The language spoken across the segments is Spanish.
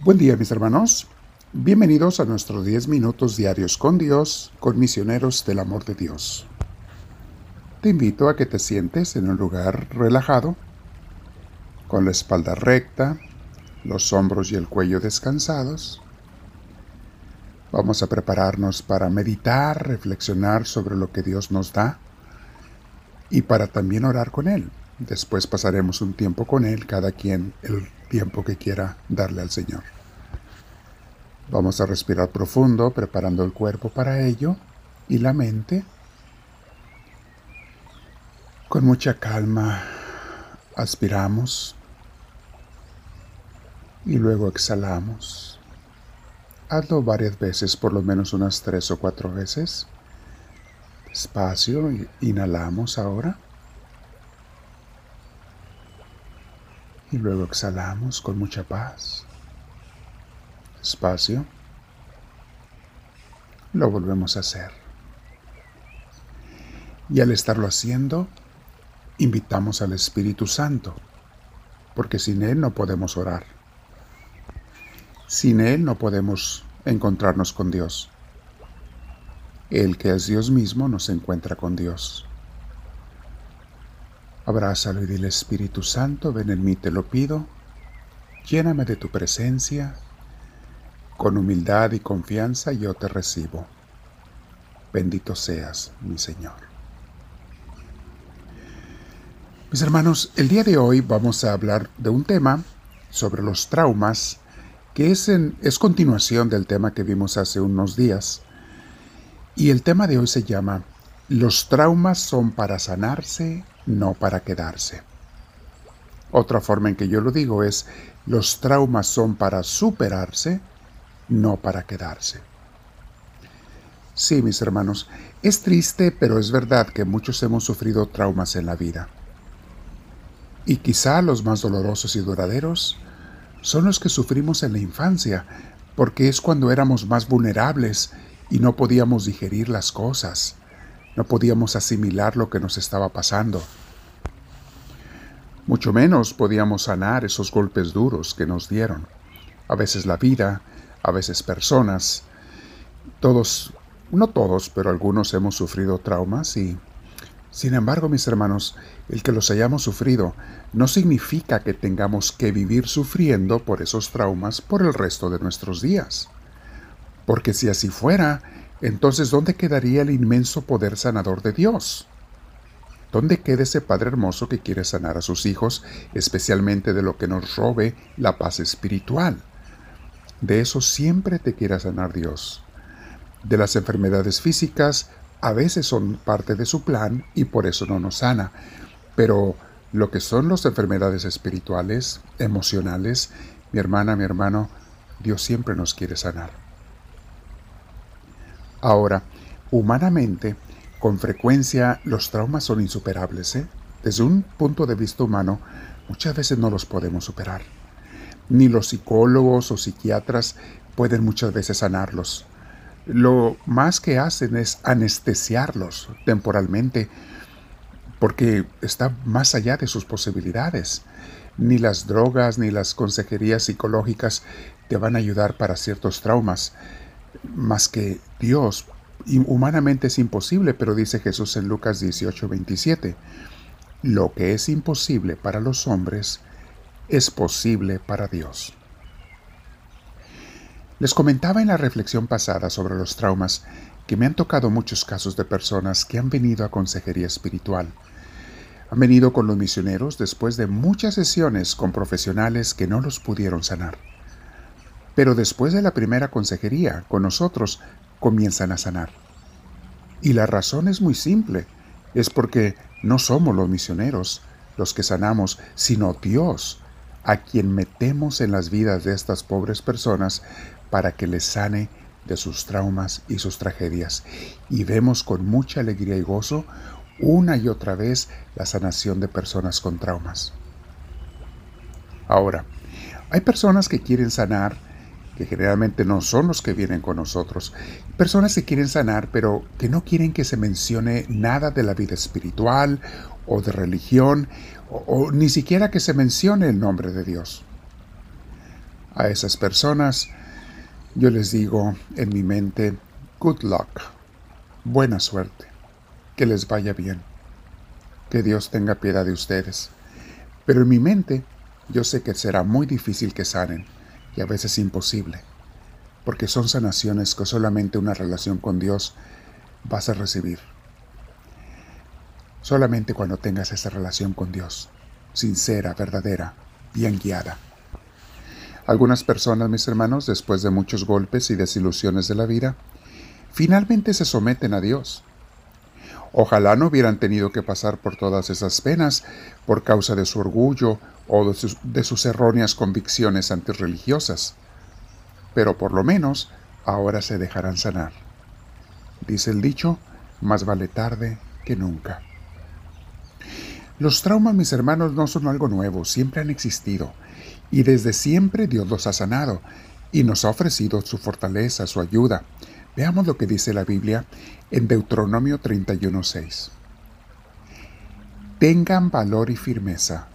Buen día mis hermanos, bienvenidos a nuestros 10 minutos diarios con Dios, con misioneros del amor de Dios. Te invito a que te sientes en un lugar relajado, con la espalda recta, los hombros y el cuello descansados. Vamos a prepararnos para meditar, reflexionar sobre lo que Dios nos da y para también orar con Él. Después pasaremos un tiempo con Él, cada quien el tiempo que quiera darle al Señor. Vamos a respirar profundo, preparando el cuerpo para ello y la mente. Con mucha calma aspiramos y luego exhalamos. Hazlo varias veces, por lo menos unas tres o cuatro veces. Despacio, inhalamos ahora. Y luego exhalamos con mucha paz espacio, lo volvemos a hacer. Y al estarlo haciendo, invitamos al Espíritu Santo, porque sin Él no podemos orar. Sin Él no podemos encontrarnos con Dios. El que es Dios mismo nos encuentra con Dios. Abrázalo y dile Espíritu Santo, ven en mí, te lo pido, lléname de tu presencia con humildad y confianza yo te recibo. Bendito seas, mi Señor. Mis hermanos, el día de hoy vamos a hablar de un tema sobre los traumas que es, en, es continuación del tema que vimos hace unos días. Y el tema de hoy se llama Los traumas son para sanarse, no para quedarse. Otra forma en que yo lo digo es Los traumas son para superarse, no para quedarse. Sí, mis hermanos, es triste, pero es verdad que muchos hemos sufrido traumas en la vida. Y quizá los más dolorosos y duraderos son los que sufrimos en la infancia, porque es cuando éramos más vulnerables y no podíamos digerir las cosas, no podíamos asimilar lo que nos estaba pasando. Mucho menos podíamos sanar esos golpes duros que nos dieron. A veces la vida, a veces personas. Todos, no todos, pero algunos hemos sufrido traumas y, sin embargo, mis hermanos, el que los hayamos sufrido no significa que tengamos que vivir sufriendo por esos traumas por el resto de nuestros días. Porque si así fuera, entonces ¿dónde quedaría el inmenso poder sanador de Dios? ¿Dónde queda ese Padre hermoso que quiere sanar a sus hijos, especialmente de lo que nos robe la paz espiritual? De eso siempre te quiera sanar Dios. De las enfermedades físicas, a veces son parte de su plan y por eso no nos sana. Pero lo que son las enfermedades espirituales, emocionales, mi hermana, mi hermano, Dios siempre nos quiere sanar. Ahora, humanamente, con frecuencia los traumas son insuperables. ¿eh? Desde un punto de vista humano, muchas veces no los podemos superar ni los psicólogos o psiquiatras pueden muchas veces sanarlos. Lo más que hacen es anestesiarlos temporalmente porque está más allá de sus posibilidades. Ni las drogas ni las consejerías psicológicas te van a ayudar para ciertos traumas, más que Dios. Humanamente es imposible, pero dice Jesús en Lucas 18, 27, lo que es imposible para los hombres es posible para Dios. Les comentaba en la reflexión pasada sobre los traumas que me han tocado muchos casos de personas que han venido a consejería espiritual. Han venido con los misioneros después de muchas sesiones con profesionales que no los pudieron sanar. Pero después de la primera consejería con nosotros comienzan a sanar. Y la razón es muy simple, es porque no somos los misioneros los que sanamos, sino Dios a quien metemos en las vidas de estas pobres personas para que les sane de sus traumas y sus tragedias. Y vemos con mucha alegría y gozo una y otra vez la sanación de personas con traumas. Ahora, hay personas que quieren sanar, que generalmente no son los que vienen con nosotros. Personas que quieren sanar, pero que no quieren que se mencione nada de la vida espiritual o de religión, o, ni siquiera que se mencione el nombre de Dios. A esas personas yo les digo en mi mente, good luck, buena suerte, que les vaya bien, que Dios tenga piedad de ustedes. Pero en mi mente yo sé que será muy difícil que sanen y a veces imposible, porque son sanaciones que solamente una relación con Dios vas a recibir. Solamente cuando tengas esa relación con Dios, sincera, verdadera, bien guiada. Algunas personas, mis hermanos, después de muchos golpes y desilusiones de la vida, finalmente se someten a Dios. Ojalá no hubieran tenido que pasar por todas esas penas por causa de su orgullo o de sus, erróneas convicciones antirreligiosas, pero por lo menos ahora se dejarán sanar. Dice el dicho, más vale tarde que nunca. Los traumas, mis hermanos, no son algo nuevo, siempre han existido. Y desde siempre Dios los ha sanado y nos ha ofrecido su fortaleza, su ayuda. Veamos lo que dice la Biblia en Deuteronomio 31.6. Tengan valor y firmeza.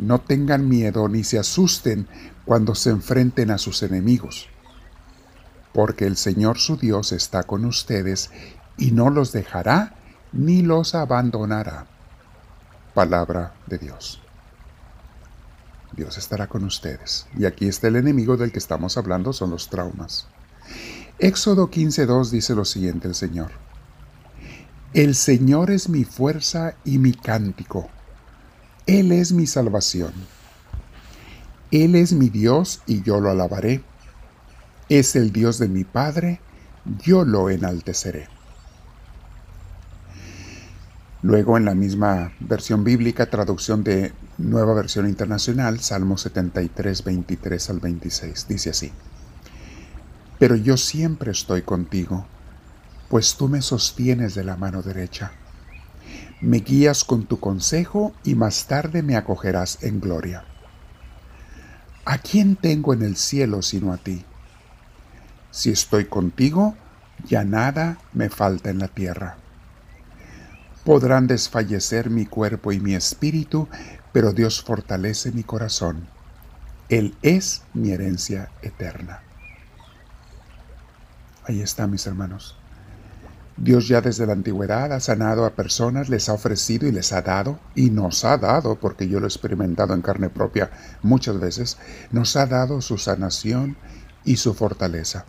No tengan miedo ni se asusten cuando se enfrenten a sus enemigos. Porque el Señor su Dios está con ustedes y no los dejará ni los abandonará palabra de Dios. Dios estará con ustedes. Y aquí está el enemigo del que estamos hablando, son los traumas. Éxodo 15.2 dice lo siguiente el Señor. El Señor es mi fuerza y mi cántico. Él es mi salvación. Él es mi Dios y yo lo alabaré. Es el Dios de mi Padre, yo lo enalteceré. Luego en la misma versión bíblica, traducción de Nueva Versión Internacional, Salmo 73, 23 al 26, dice así. Pero yo siempre estoy contigo, pues tú me sostienes de la mano derecha. Me guías con tu consejo y más tarde me acogerás en gloria. ¿A quién tengo en el cielo sino a ti? Si estoy contigo, ya nada me falta en la tierra. Podrán desfallecer mi cuerpo y mi espíritu, pero Dios fortalece mi corazón. Él es mi herencia eterna. Ahí está, mis hermanos. Dios ya desde la antigüedad ha sanado a personas, les ha ofrecido y les ha dado, y nos ha dado, porque yo lo he experimentado en carne propia muchas veces, nos ha dado su sanación y su fortaleza.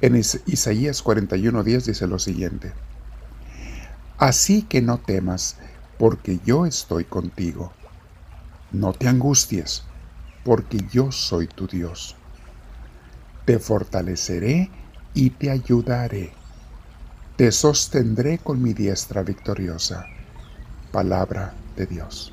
En Isaías 41:10 dice lo siguiente. Así que no temas, porque yo estoy contigo. No te angusties, porque yo soy tu Dios. Te fortaleceré y te ayudaré. Te sostendré con mi diestra victoriosa. Palabra de Dios.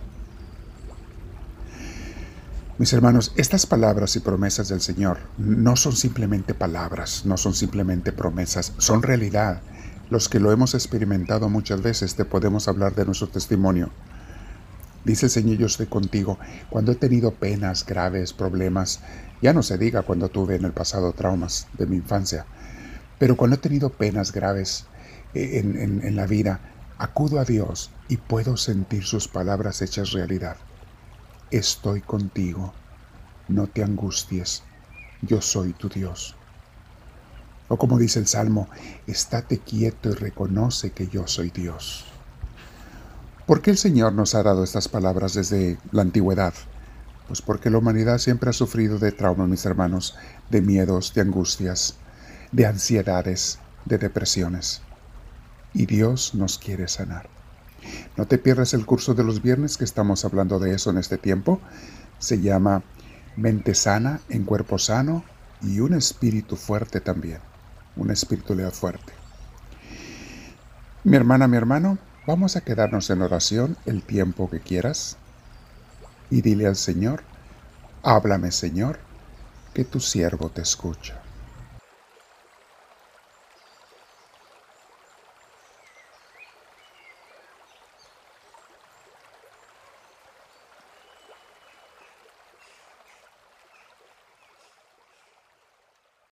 Mis hermanos, estas palabras y promesas del Señor no son simplemente palabras, no son simplemente promesas, son realidad los que lo hemos experimentado muchas veces te podemos hablar de nuestro testimonio. Dice el Señor, yo estoy contigo. Cuando he tenido penas graves, problemas, ya no se diga cuando tuve en el pasado traumas de mi infancia, pero cuando he tenido penas graves eh, en, la vida, acudo a Dios y puedo sentir sus palabras hechas realidad. Estoy contigo, no te angusties, yo soy tu Dios. O como dice el Salmo, estate quieto y reconoce que yo soy Dios. ¿Por qué el Señor nos ha dado estas palabras desde la antigüedad? Pues porque la humanidad siempre ha sufrido de traumas, mis hermanos, de miedos, de angustias, de ansiedades, de depresiones. Y Dios nos quiere sanar. No te pierdas el curso de los viernes que estamos hablando de eso en este tiempo. Se llama Mente sana en cuerpo sano y un espíritu fuerte también una espiritualidad fuerte. Mi hermana, mi hermano, vamos a quedarnos en oración el tiempo que quieras y dile al Señor, háblame Señor, que tu siervo te escucha.